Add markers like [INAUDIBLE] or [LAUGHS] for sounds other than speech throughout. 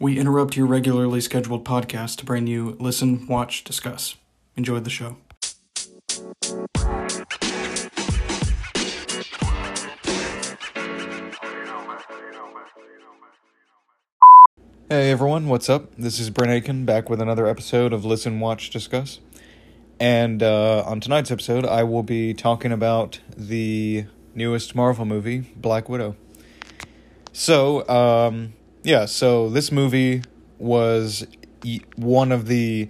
We interrupt your regularly scheduled podcast to bring you Listen, Watch, Discuss. Enjoy the show. Hey everyone, what's up? This is Brent Aiken back with another episode of Listen, Watch, Discuss. And uh, on tonight's episode, I will be talking about the newest Marvel movie, Black Widow. So, um, yeah, so this movie was one of the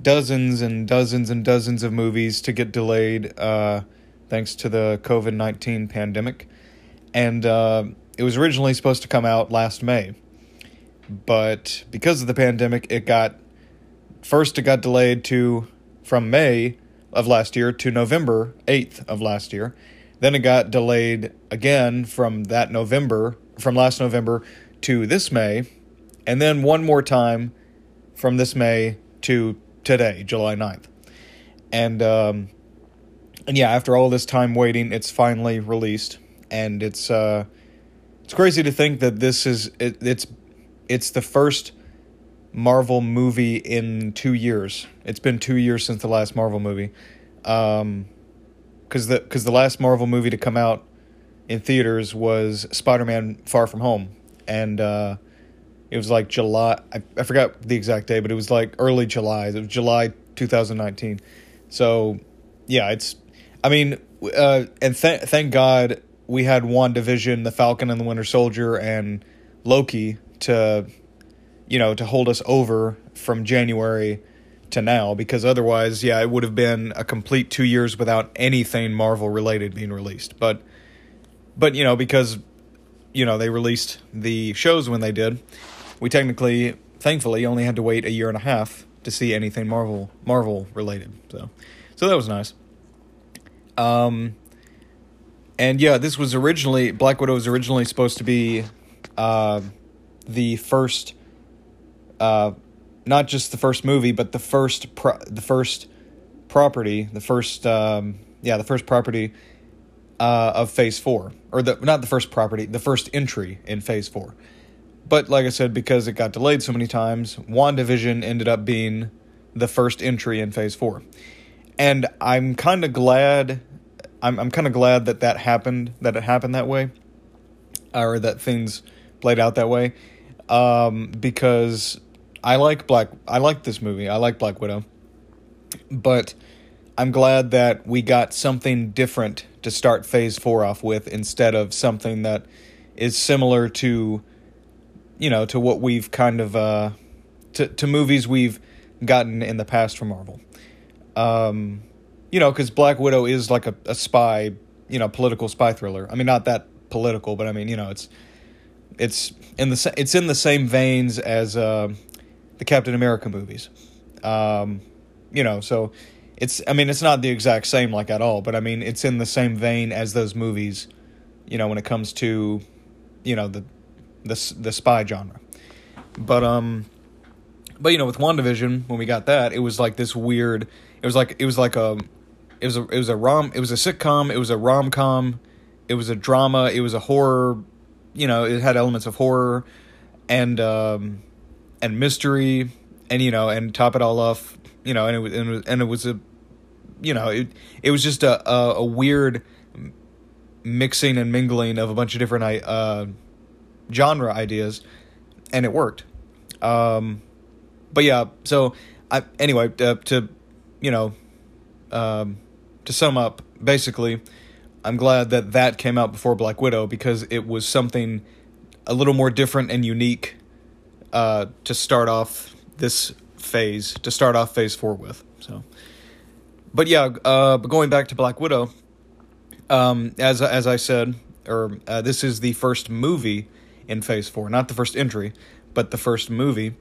dozens and dozens and dozens of movies to get delayed uh, thanks to the COVID 19 pandemic. And uh, it was originally supposed to come out last May but because of the pandemic, it got first it got delayed to from May of last year to November 8th of last year. Then it got delayed again from that November, from last November to this May, and then one more time from this May to today, July 9th. And um and yeah, after all this time waiting, it's finally released and it's uh it's crazy to think that this is it, it's it's the first Marvel movie in two years. It's been two years since the last Marvel movie, um, because the because the last Marvel movie to come out in theaters was Spider Man Far From Home, and uh, it was like July. I, I forgot the exact day, but it was like early July. It was July 2019. So yeah, it's. I mean, uh, and th- thank God we had WandaVision, The Falcon and the Winter Soldier, and Loki to you know to hold us over from January to now because otherwise yeah it would have been a complete 2 years without anything Marvel related being released but but you know because you know they released the shows when they did. We technically thankfully only had to wait a year and a half to see anything Marvel Marvel related so. So that was nice. Um and yeah this was originally Black Widow was originally supposed to be uh the first, uh, not just the first movie, but the first pro- the first property, the first um, yeah, the first property uh, of Phase Four, or the not the first property, the first entry in Phase Four. But like I said, because it got delayed so many times, WandaVision ended up being the first entry in Phase Four, and I'm kind of glad. I'm I'm kind of glad that that happened. That it happened that way, or that things played out that way um, because I like Black. I like this movie. I like Black Widow, but I'm glad that we got something different to start Phase Four off with instead of something that is similar to, you know, to what we've kind of uh, to to movies we've gotten in the past from Marvel. Um, you know, because Black Widow is like a, a spy, you know, political spy thriller. I mean, not that political, but I mean, you know, it's it's in the it's in the same veins as uh, the Captain America movies. Um, you know, so it's I mean it's not the exact same like at all, but I mean it's in the same vein as those movies. You know, when it comes to you know the the the spy genre, but um, but you know with WandaVision when we got that it was like this weird. It was like it was like a it was a it was a rom it was a sitcom it was a rom com it was a drama it was a horror you know, it had elements of horror and um, and mystery, and you know, and top it all off, you know, and it was and it was, and it was a, you know, it it was just a, a, a weird mixing and mingling of a bunch of different uh, genre ideas, and it worked. Um, but yeah, so I anyway uh, to you know um, to sum up, basically I'm glad that that came out before Black Widow because it was something a little more different and unique uh, to start off this phase, to start off Phase Four with. So, but yeah, uh, going back to Black Widow, um, as as I said, or uh, this is the first movie in Phase Four, not the first entry, but the first movie,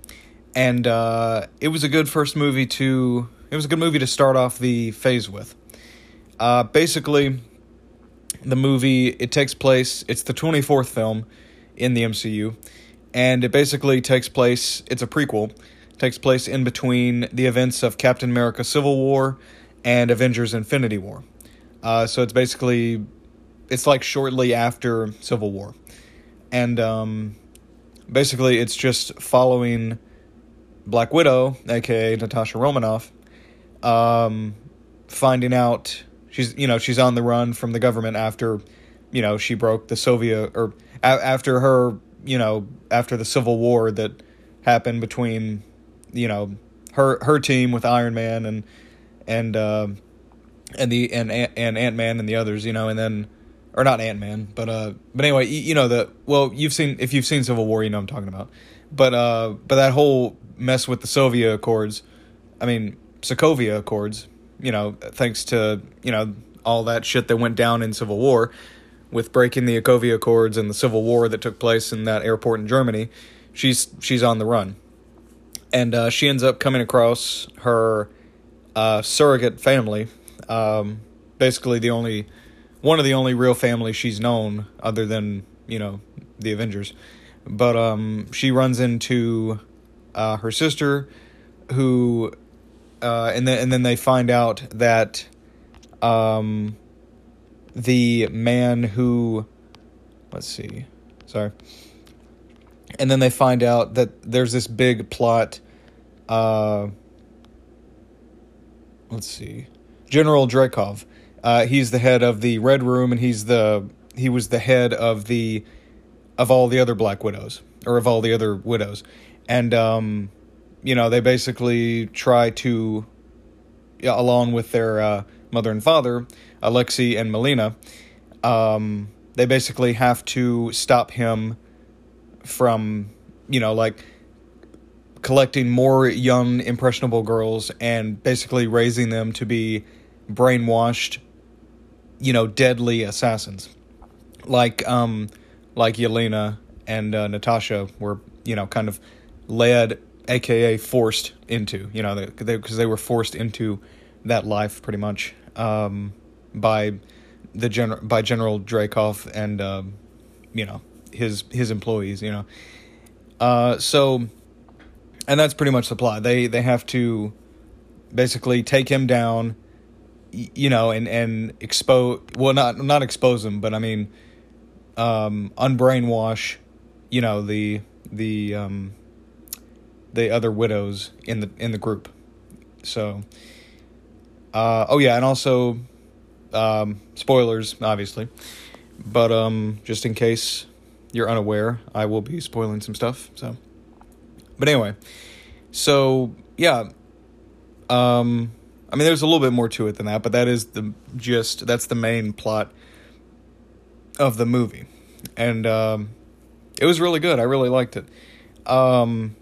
and uh, it was a good first movie to. It was a good movie to start off the phase with. Uh, basically, the movie it takes place it's the 24th film in the MCU and it basically takes place it's a prequel takes place in between the events of Captain America Civil War and Avengers Infinity War. Uh, so it's basically it's like shortly after Civil War. And um, basically it's just following Black Widow, aka Natasha Romanoff, um, finding out she's you know she's on the run from the government after you know she broke the Soviet or a- after her you know after the civil war that happened between you know her her team with Iron Man and and uh, and the and and Ant Man and the others you know and then or not Ant Man but uh but anyway you, you know the well you've seen if you've seen Civil War you know I'm talking about. But uh but that whole mess with the Soviet Accords I mean Sokovia Accords you know thanks to you know all that shit that went down in Civil War with breaking the Sokovia Accords and the Civil War that took place in that airport in Germany she's she's on the run. And uh, she ends up coming across her uh, surrogate family. Um, basically, the only one of the only real families she's known, other than you know the Avengers. But um, she runs into uh, her sister, who, uh, and then and then they find out that um, the man who, let's see, sorry and then they find out that there's this big plot uh let's see. General Dreykov. Uh he's the head of the red room and he's the he was the head of the of all the other black widows or of all the other widows. And um you know they basically try to along with their uh, mother and father alexei and melina um they basically have to stop him from you know like collecting more young impressionable girls and basically raising them to be brainwashed you know deadly assassins like um like Yelena and uh, Natasha were you know kind of led aka forced into you know because they, they, they were forced into that life pretty much um by the general by General Dreykov and um you know his his employees, you know. Uh, so, and that's pretty much the plot. They they have to basically take him down, you know, and and expose. Well, not not expose him, but I mean, um, unbrainwash, you know, the the um, the other widows in the in the group. So, uh, oh yeah, and also, um, spoilers, obviously, but um, just in case you're unaware, I will be spoiling some stuff. So, but anyway, so yeah, um, I mean, there's a little bit more to it than that, but that is the gist. That's the main plot of the movie, and um, it was really good. I really liked it. Um,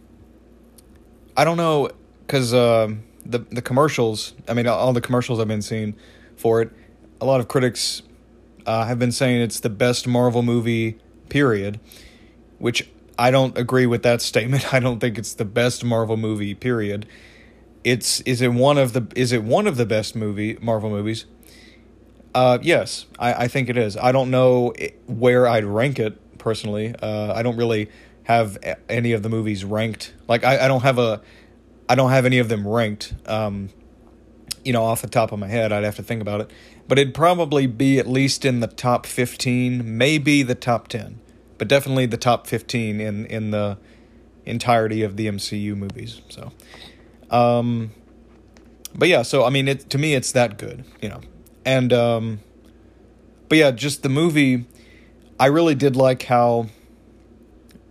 I don't know because uh, the the commercials. I mean, all the commercials I've been seeing for it. A lot of critics uh, have been saying it's the best Marvel movie period, which I don't agree with that [LAUGHS] statement. I don't think it's the best Marvel movie period. It's is it one of the is it one of the best movie Marvel movies? Uh, yes, I, I think it is. I don't know where I'd rank it personally. Uh, I don't really have any of the movies ranked. Like I, I don't have a I don't have any of them ranked. Um, you know, off the top of my head, I'd have to think about it. But it'd probably be at least in the top 15, maybe the top 10, but definitely the top 15 in, in the entirety of the MCU movies. So, um, but yeah, so I mean, it to me, it's that good, you know. And, um, but yeah, just the movie, I really did like how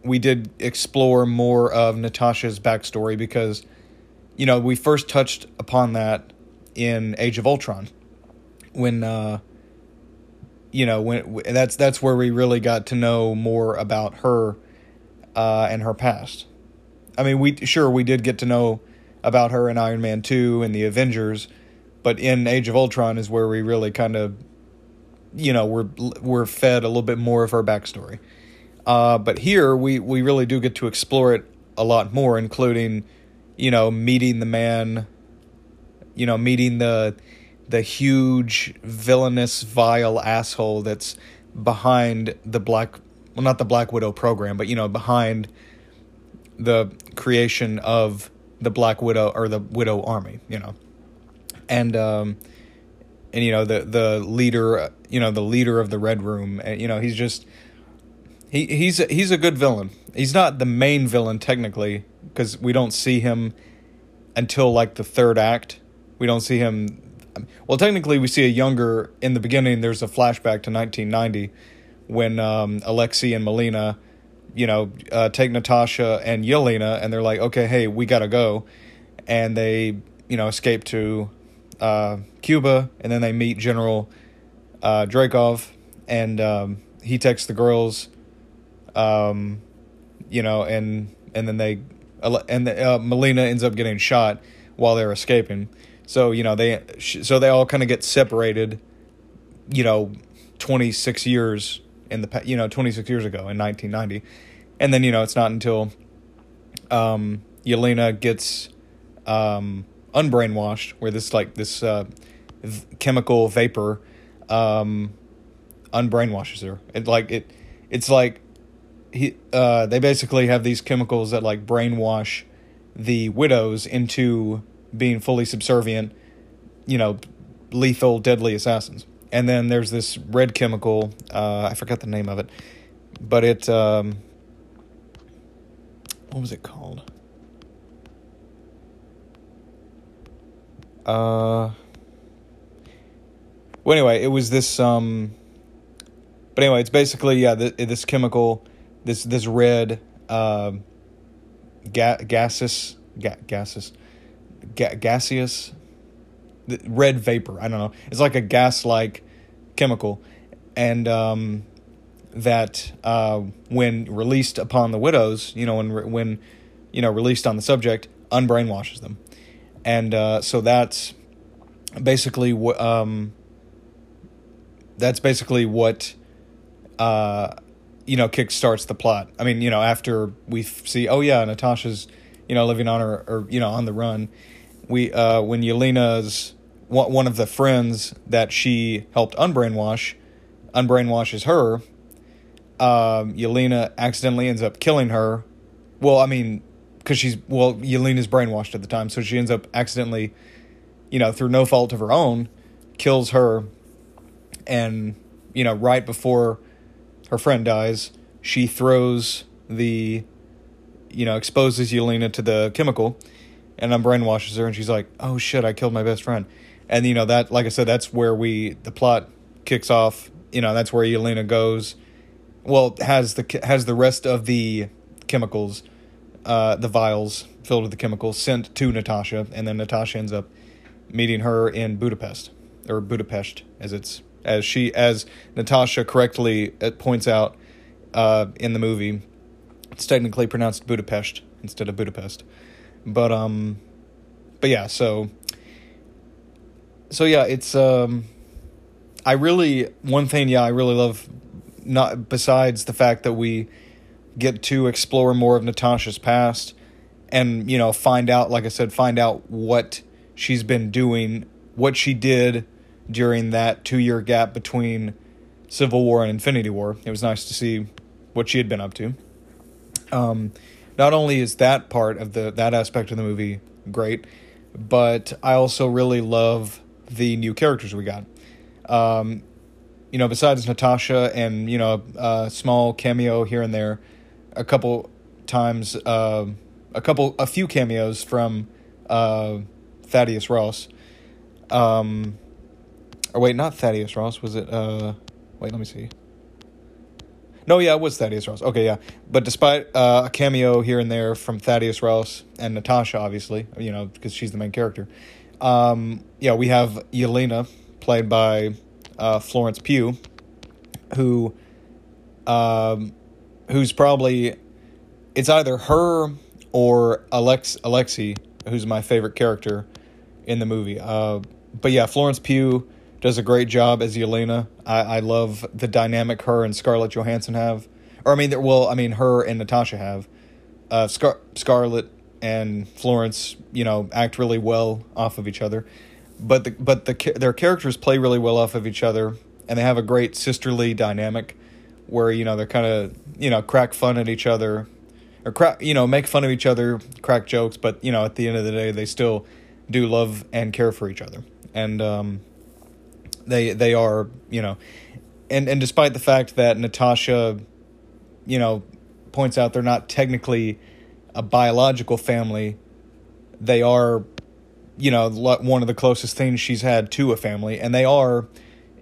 we did explore more of Natasha's backstory because, you know, we first touched upon that in Age of Ultron when uh you know when that's that's where we really got to know more about her uh and her past. I mean, we sure we did get to know about her in Iron Man 2 and the Avengers, but in Age of Ultron is where we really kind of you know, we're we're fed a little bit more of her backstory. Uh but here we we really do get to explore it a lot more including you know, meeting the man you know, meeting the the huge villainous vile asshole that's behind the black well not the black widow program but you know behind the creation of the black widow or the widow army you know and um and you know the the leader you know the leader of the red room and you know he's just he he's he's a good villain he's not the main villain technically because we don't see him until like the third act. We don't see him. Well, technically, we see a younger in the beginning. There's a flashback to 1990 when um, Alexei and Melina, you know, uh, take Natasha and Yelena, and they're like, okay, hey, we gotta go, and they, you know, escape to uh, Cuba, and then they meet General uh, Dreykov, and um, he takes the girls, um, you know, and and then they and the, uh, Melina ends up getting shot while they're escaping. So you know they so they all kind of get separated, you know, twenty six years in the you know twenty six years ago in nineteen ninety, and then you know it's not until um, Yelena gets um, unbrainwashed where this like this uh, v- chemical vapor um, unbrainwashes her. It like it it's like he uh, they basically have these chemicals that like brainwash the widows into being fully subservient, you know, lethal, deadly assassins. And then there's this red chemical, uh, I forgot the name of it, but it, um, what was it called? Uh, well, anyway, it was this, um, but anyway, it's basically, yeah, th- this chemical this this red uh, ga- gaseous ga- ga- gaseous red vapor. I don't know. It's like a gas like chemical, and um, that uh, when released upon the widows, you know, when when you know released on the subject, unbrainwashes them, and uh, so that's basically what um, that's basically what uh, you know kickstarts the plot. I mean, you know, after we see, oh yeah, Natasha's you know living on her or you know on the run. We uh, when Yelena's one of the friends that she helped unbrainwash, unbrainwashes her. Um, Yelena accidentally ends up killing her. Well, I mean, because she's well, Yelena's brainwashed at the time, so she ends up accidentally, you know, through no fault of her own, kills her, and you know, right before her friend dies, she throws the, you know, exposes Yelena to the chemical, and then brainwashes her, and she's like, "Oh shit, I killed my best friend," and you know that, like I said, that's where we the plot kicks off. You know, that's where Yelena goes. Well, has the has the rest of the chemicals, uh, the vials filled with the chemicals sent to Natasha, and then Natasha ends up meeting her in Budapest or Budapest as it's as she as Natasha correctly uh, points out uh, in the movie. It's technically pronounced Budapest instead of Budapest, but um, but yeah. So so yeah, it's um, I really one thing. Yeah, I really love not besides the fact that we get to explore more of Natasha's past and you know find out like I said find out what she's been doing what she did during that two year gap between Civil War and Infinity War. It was nice to see what she had been up to. Um, not only is that part of the that aspect of the movie great, but I also really love the new characters we got. Um, you know, besides Natasha and you know a small cameo here and there, a couple times, uh, a couple, a few cameos from uh, Thaddeus Ross. Um, or wait, not Thaddeus Ross. Was it? Uh, wait, let me see. No, yeah, it was Thaddeus Ross. Okay, yeah. But despite uh, a cameo here and there from Thaddeus Ross and Natasha, obviously, you know, because she's the main character. Um, yeah, we have Yelena, played by uh, Florence Pugh, who, um, who's probably, it's either her or Alex Alexei, who's my favorite character in the movie. Uh, but yeah, Florence Pugh does a great job as Yelena. I, I love the dynamic her and Scarlett Johansson have, or I mean, well, I mean, her and Natasha have. Uh, Scar- Scarlett and Florence, you know, act really well off of each other, but the, but the their characters play really well off of each other, and they have a great sisterly dynamic, where you know they're kind of you know crack fun at each other, or crack you know make fun of each other, crack jokes, but you know at the end of the day they still do love and care for each other, and um, they they are you know, and and despite the fact that Natasha, you know, points out they're not technically a biological family. They are, you know, one of the closest things she's had to a family, and they are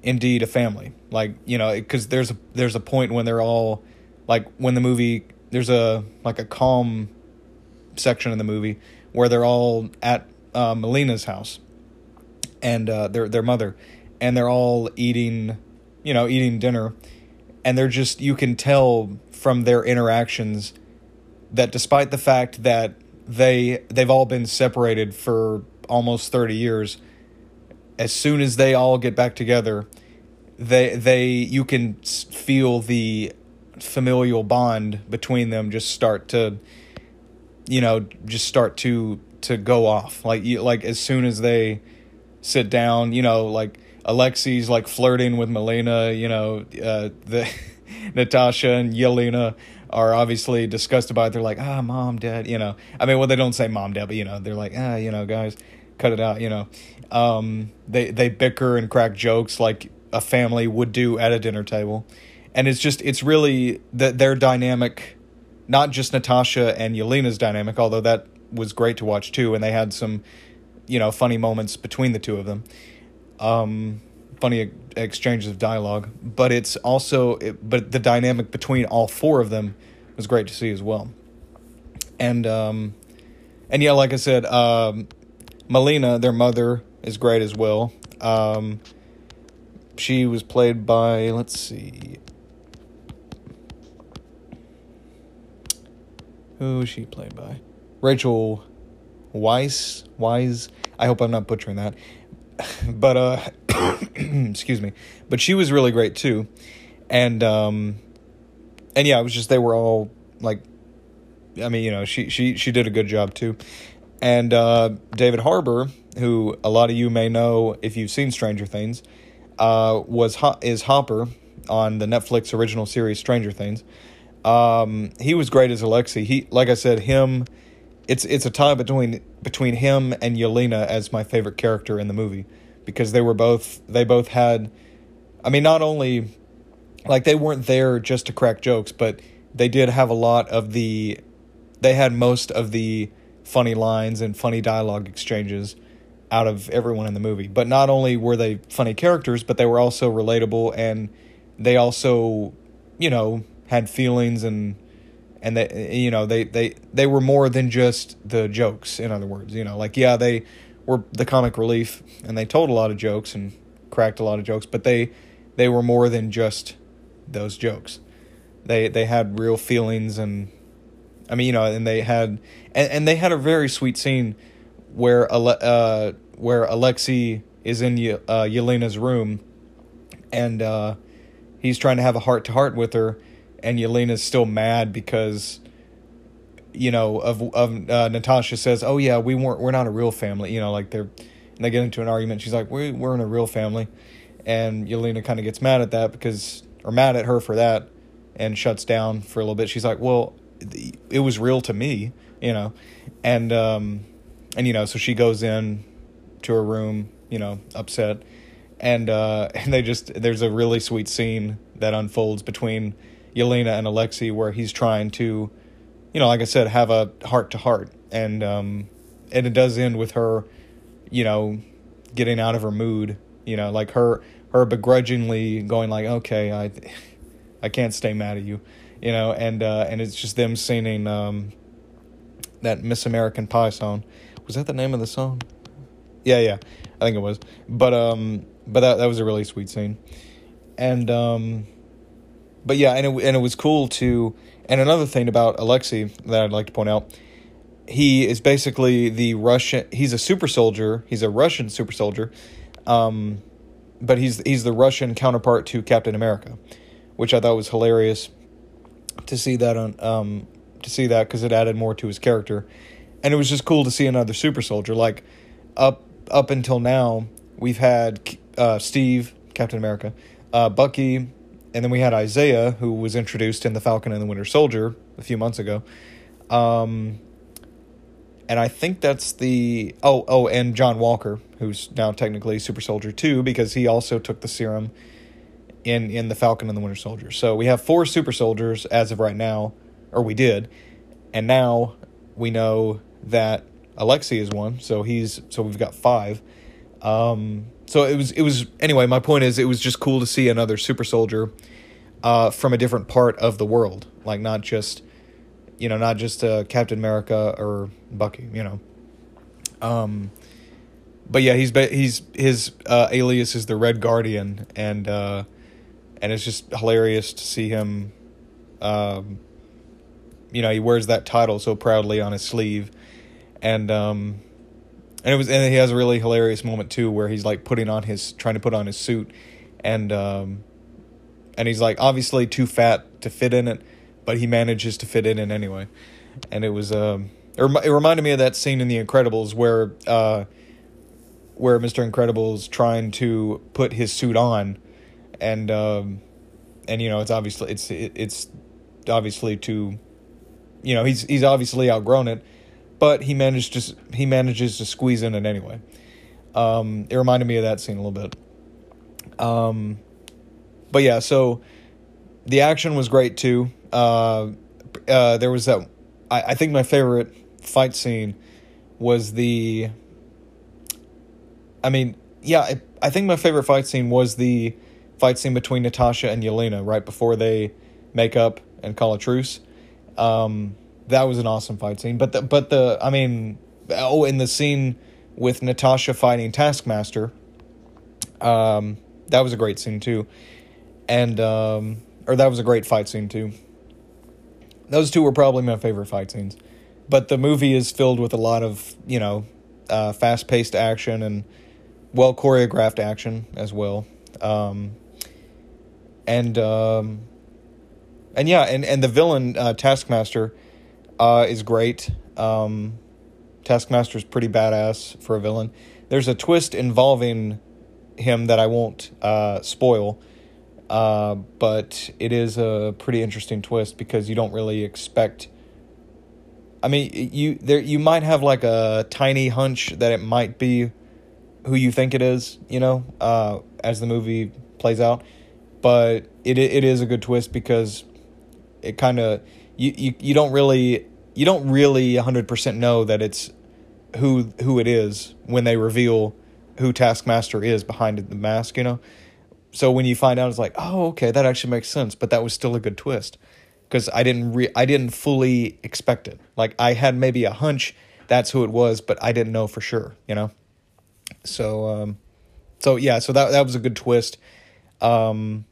indeed a family. Like you know, because there's a there's a point when they're all like when the movie there's a like a calm section in the movie where they're all at uh, Melina's house and uh, their their mother, and they're all eating, you know, eating dinner, and they're just you can tell from their interactions that despite the fact that they they've all been separated for almost 30 years as soon as they all get back together they they you can feel the familial bond between them just start to you know just start to to go off. Like you like as soon as they sit down you know like alexei's like flirting with melina you know uh the [LAUGHS] natasha and yelena are obviously disgusted by it. They're like ah mom dad you know. I mean well they don't say mom dad but you know they're like ah you know guys cut it out you know. Um they they bicker and crack jokes like a family would do at a dinner table. And it's just it's really that their dynamic not just natasha and yelena's dynamic although that was great to watch too and they had some you know funny moments between the two of them um funny exchanges of dialogue but it's also it, but the dynamic between all four of them was great to see as well. And um and yeah like i said um melina their mother is great as well. Um she was played by let's see. Who was she played by? Rachel Weisz. wise i hope i'm not butchering that [LAUGHS] but uh [CLEARS THROAT] excuse me. But she was really great too. And um and yeah it was just they were all like i mean you know she she she did a good job too. And uh david harbour who a lot of you may know if you've seen stranger things uh was is hopper on the netflix original series stranger things. Um he was great as alexei he like i said him it's it's a tie between between him and Yelena as my favorite character in the movie because they were both they both had I mean not only like they weren't there just to crack jokes but they did have a lot of the they had most of the funny lines and funny dialogue exchanges out of everyone in the movie. But not only were they funny characters but they were also relatable and they also you know had feelings and and they you know they they they were more than just the jokes in other words you know like yeah they were the comic relief and they told a lot of jokes and cracked a lot of jokes but they they were more than just those jokes. They they had real feelings and i mean you know and they had and, and they had a very sweet scene where uh where alexei is in uh, yelena's room and uh he's trying to have a heart to heart with her and Yelena's still mad because you know of of uh, Natasha says, "Oh yeah, we weren't we're not a real family." You know, like they're and they get into an argument. She's like, "We we're in a real family," and Yelena kind of gets mad at that because or mad at her for that and shuts down for a little bit. She's like, "Well, it was real to me," you know, and um and you know, so she goes in to her room, you know, upset. And uh [LAUGHS] and they just there's a really sweet scene that unfolds between Yelena and Alexei where he's trying to, you know, like I said, have a heart to heart, and um, and it does end with her, you know, getting out of her mood, you know, like her her begrudgingly going like, okay, I, I can't stay mad at you, you know, and uh, and it's just them singing um, that Miss American Pie song. Was that the name of the song? Yeah, yeah, I think it was. But um, but that that was a really sweet scene, and um but yeah, and it, and it was cool to. And another thing about Alexei that I'd like to point out, he is basically the Russian. He's a super soldier. He's a Russian super soldier, um, but he's he's the Russian counterpart to Captain America, which I thought was hilarious to see that on um, to see that because it added more to his character, and it was just cool to see another super soldier. Like up up until now, we've had uh, Steve Captain America, uh, Bucky and then we had Isaiah, who was introduced in The Falcon and the Winter Soldier a few months ago. Um, and I think that's the oh oh and John Walker, who's now technically Super Soldier too, because he also took the serum in in the Falcon and the Winter Soldier. So we have four Super Soldiers as of right now, or we did, and now we know that Alexei is one. So he's so we've got five. Um, so it was it was anyway. My point is, it was just cool to see another super soldier uh, from a different part of the world, like not just you know not just uh, Captain America or Bucky, you know. Um, but yeah, he's he's his uh, alias is the Red Guardian, and uh, and it's just hilarious to see him. Um, you know, he wears that title so proudly on his sleeve, and um, and it was and he has a really hilarious moment too where he's like putting on his trying to put on his suit, and um, and he's like obviously too fat to fit in it, but he manages to fit in it anyway, and it was um, it, rem- it reminded me of that scene in The Incredibles where uh, where Mister Incredible's trying to put his suit on, and um, and you know it's obviously it's it, it's obviously too, you know he's he's obviously outgrown it, but he managed to he manages to squeeze in it anyway. Um, it reminded me of that scene a little bit. Um, but yeah, so the action was great too. Uh, uh, there was that. I, I think my favorite fight scene was the. I mean, yeah, I, I think my favorite fight scene was the fight scene between Natasha and Yelena right before they make up and call a truce. Um, that was an awesome fight scene. But the but the I mean, oh, in the scene with Natasha fighting Taskmaster, um, that was a great scene too, and um, or that was a great fight scene too. Those two were probably my favorite fight scenes, but the movie is filled with a lot of you know, uh, fast paced action and well choreographed action as well. Um, and um, and yeah, and and the villain uh, Taskmaster uh, is great. Um, Taskmaster is pretty badass for a villain. There's a twist involving him that I won't uh, spoil, uh, but it is a pretty interesting twist because you don't really expect. I mean, you there you might have like a tiny hunch that it might be who you think it is, you know, uh, as the movie plays out, but it it is a good twist because it kind of you, you you don't really you don't really 100% know that it's who who it is when they reveal who Taskmaster is behind the mask, you know. So when you find out, it's like, oh, okay, that actually makes sense. But that was still a good twist because I didn't re- I didn't fully expect it. Like I had maybe a hunch that's who it was, but I didn't know for sure, you know. So um, so yeah, so that that was a good twist. Um,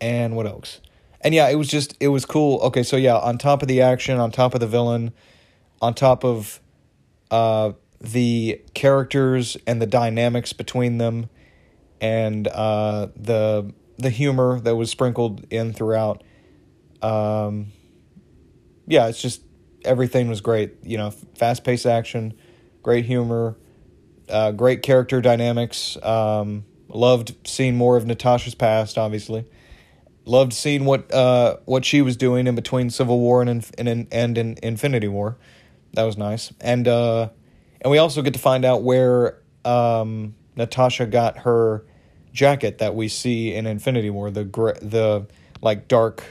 and what else? And yeah, it was just it was cool. Okay, so yeah, on top of the action, on top of the villain, on top of uh, the characters and the dynamics between them, and uh, the the humor that was sprinkled in throughout. Um, yeah, it's just everything was great. You know, fast paced action, great humor, uh, great character dynamics. Um, loved seeing more of Natasha's past, obviously loved seeing what uh, what she was doing in between Civil War and and and, in Infinity War. That was nice, and uh, and we also get to find out where um, Natasha got her jacket that we see in Infinity War the the like dark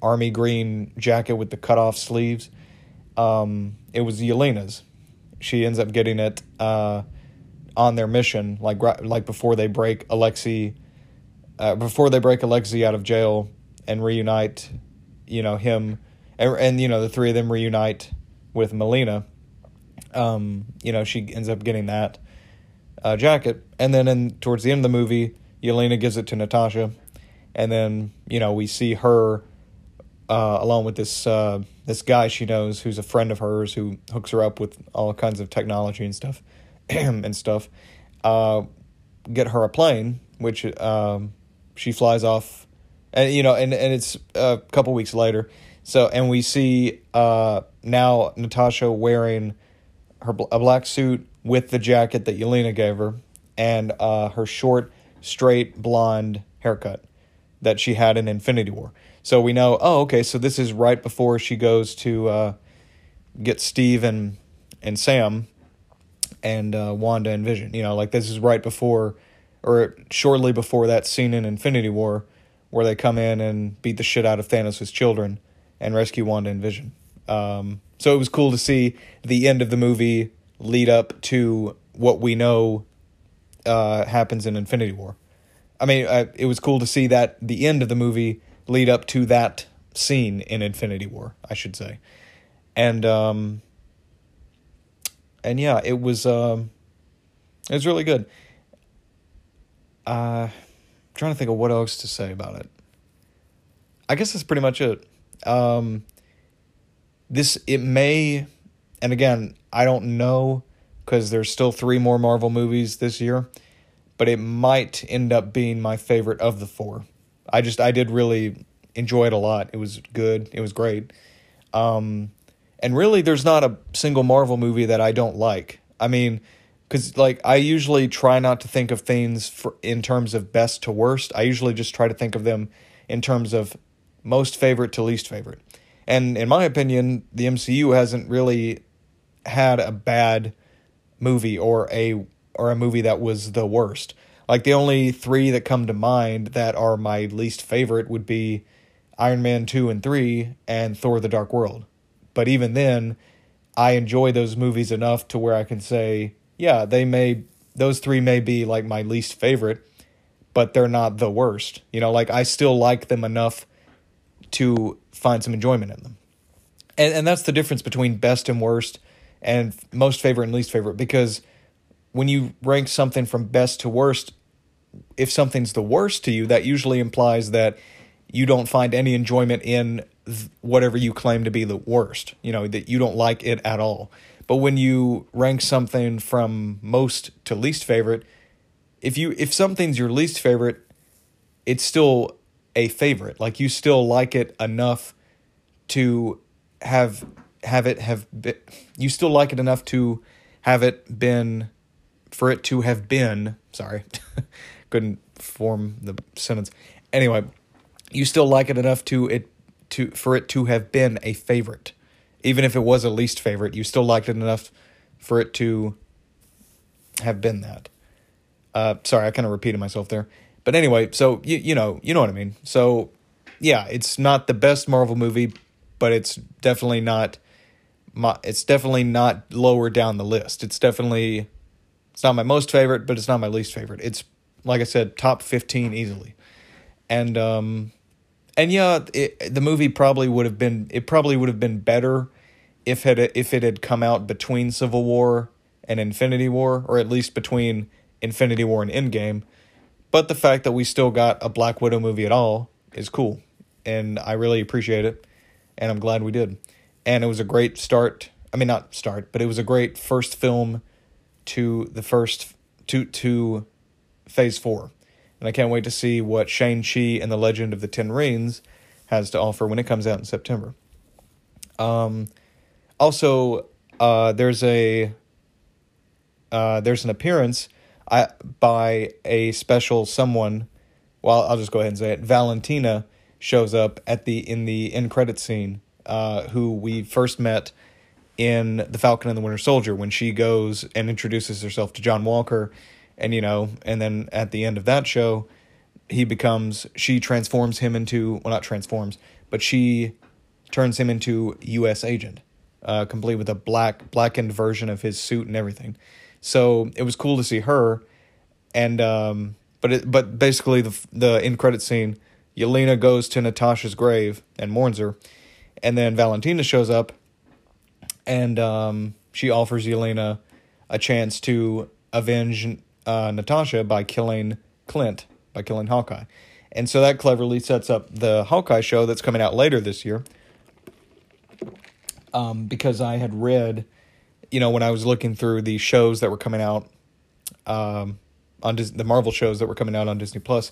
army green jacket with the cut off sleeves. Um, it was Yelena's. She ends up getting it uh, on their mission, like like before they break Alexei uh, before they break Alexei out of jail and reunite, you know him, and, and you know the three of them reunite with Melina. Um, you know she ends up getting that uh, jacket, and then in towards the end of the movie, Yelena gives it to Natasha, and then you know we see her uh, along with this uh, this guy she knows who's a friend of hers who hooks her up with all kinds of technology and stuff [CLEARS THROAT] and stuff. Uh, get her a plane, which um, she flies off, and you know, and and it's a couple weeks later. So and we see uh, now Natasha wearing her a black suit with the jacket that Yelena gave her, and uh, her short, straight blonde haircut that she had in Infinity War. So we know, oh, okay, so this is right before she goes to uh, get Steve and and Sam and uh, Wanda and Vision. You know, like this is right before or shortly before that scene in Infinity War where they come in and beat the shit out of Thanos' children and rescue Wanda and Vision. Um, so it was cool to see the end of the movie lead up to what we know uh, happens in Infinity War. I mean, uh, it was cool to see that the end of the movie lead up to that scene in Infinity War, I should say, and um, and yeah, it was um, it was really good. Uh, trying to think of what else to say about it. I guess that's pretty much it. Um, this it may, and again, I don't know because there's still three more Marvel movies this year, but it might end up being my favorite of the four. I just I did really enjoy it a lot. It was good. It was great. Um, and really, there's not a single Marvel movie that I don't like. I mean, because like I usually try not to think of things for, in terms of best to worst. I usually just try to think of them in terms of most favorite to least favorite. And in my opinion, the MCU hasn't really had a bad movie or a or a movie that was the worst. Like the only three that come to mind that are my least favorite would be Iron Man 2 and 3 and Thor the Dark World. But even then, I enjoy those movies enough to where I can say, yeah, they may those three may be like my least favorite, but they're not the worst. You know, like I still like them enough to find some enjoyment in them. And and that's the difference between best and worst and most favorite and least favorite because when you rank something from best to worst, if something's the worst to you, that usually implies that you don't find any enjoyment in whatever you claim to be the worst, you know, that you don't like it at all. But when you rank something from most to least favorite, if you if something's your least favorite, it's still a favorite. Like you still like it enough to have have it have been, you still like it enough to have it been for it to have been sorry [LAUGHS] couldn't form the sentence anyway you still like it enough to it to for it to have been a favorite even if it was a least favorite you still liked it enough for it to have been that uh sorry i kind of repeated myself there but anyway so you you know you know what i mean so yeah it's not the best marvel movie but it's definitely not my it's definitely not lower down the list. It's definitely it's not my most favorite, but it's not my least favorite. It's like I said, top 15 easily. And um and yeah, it, the movie probably would have been it probably would have been better if it if it had come out between Civil War and Infinity War or at least between Infinity War and Endgame. But the fact that we still got a Black Widow movie at all is cool. And I really appreciate it. And I'm glad we did and it was a great start. I mean, not start, but it was a great first film to the first to to Phase Four, and I can't wait to see what Shang Chi and the Legend of the Ten Rings has to offer when it comes out in September. Um, also, uh, there's a uh, there's an appearance I, by a special someone. Well, I'll just go ahead and say it. Valentina shows up at the in the end credit scene uh, who we first met in The Falcon and the Winter Soldier when she goes and introduces herself to John Walker. And, you know, and then at the end of that show, he becomes, she transforms him into, well, not transforms, but she turns him into U.S. agent, uh, complete with a black, blackened version of his suit and everything. So it was cool to see her. And, um, but it, but basically the, the in credit scene, Yelena goes to Natasha's grave and mourns her and then Valentina shows up, and um, she offers Yelena a chance to avenge uh, Natasha by killing Clint, by killing Hawkeye. And so that cleverly sets up the Hawkeye show that's coming out later this year. Um, because I had read, you know, when I was looking through the shows that were coming out, um, on Dis- the Marvel shows that were coming out on Disney Plus,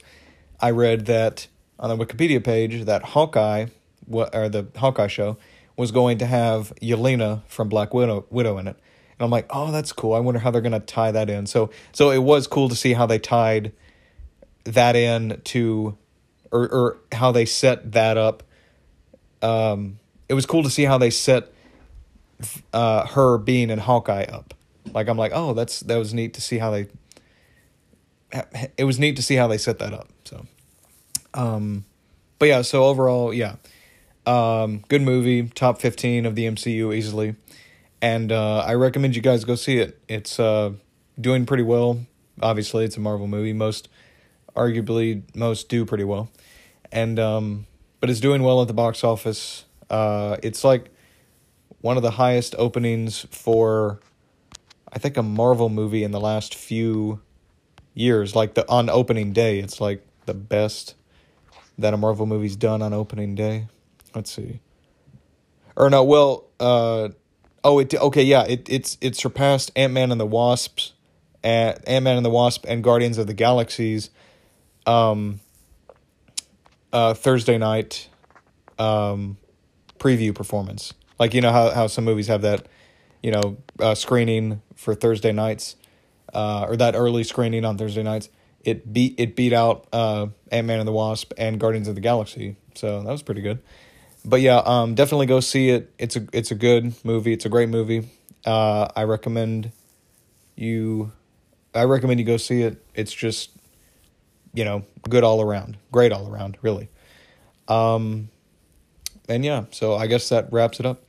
I read that on the Wikipedia page that Hawkeye or the Hawkeye show was going to have Yelena from Black Widow Widow in it. And I'm like, "Oh, that's cool. I wonder how they're to tie that in." So so it was cool to see how they tied that in to or or how they set that up. Um it was cool to see how they set uh her being in Hawkeye up. Like I'm like, "Oh, that's that was neat to see how they it was neat to see how they set that up." So um but yeah, so overall, yeah Um, good movie, top 15 of the MCU easily. And uh, I recommend you guys go see it. It's uh, doing pretty well. Obviously, it's a Marvel movie. Most, arguably, most do pretty well. And, um, but it's doing well at the box office. Uh, it's like one of the highest openings for, I think, a Marvel movie in the last few years. Like the on opening day, it's like the best that a Marvel movie's done on opening day. Let's see. Or no, well, uh, oh, it okay, yeah, it it's it surpassed Ant Man and the Wasps, Ant Man and the Wasp and Guardians of the Galaxies, um, uh, Thursday night, um, preview performance. Like you know how how some movies have that, you know, uh, screening for Thursday nights, uh, or that early screening on Thursday nights. It beat it beat out uh, Ant Man and the Wasp and Guardians of the Galaxy, so that was pretty good but yeah, um, definitely go see it. It's a it's a good movie. It's a great movie. Uh, I recommend you. I recommend you go see it. It's just, you know, good all around, great all around, really. Um, and yeah, so I guess that wraps it up.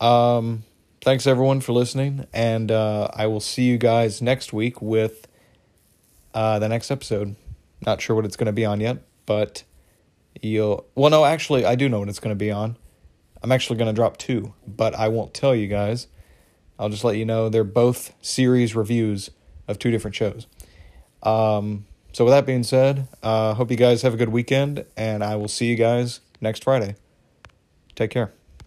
Um, thanks everyone for listening, and uh, I will see you guys next week with uh, the next episode. Not sure what it's going to be on yet, but you'll well no actually i do know what it's going to be on. I'm actually going to drop two but i won't tell you guys. I'll just let you know they're both series reviews of two different shows. Um, so with that being said uh, hope you guys have a good weekend and i will see you guys next friday. Take care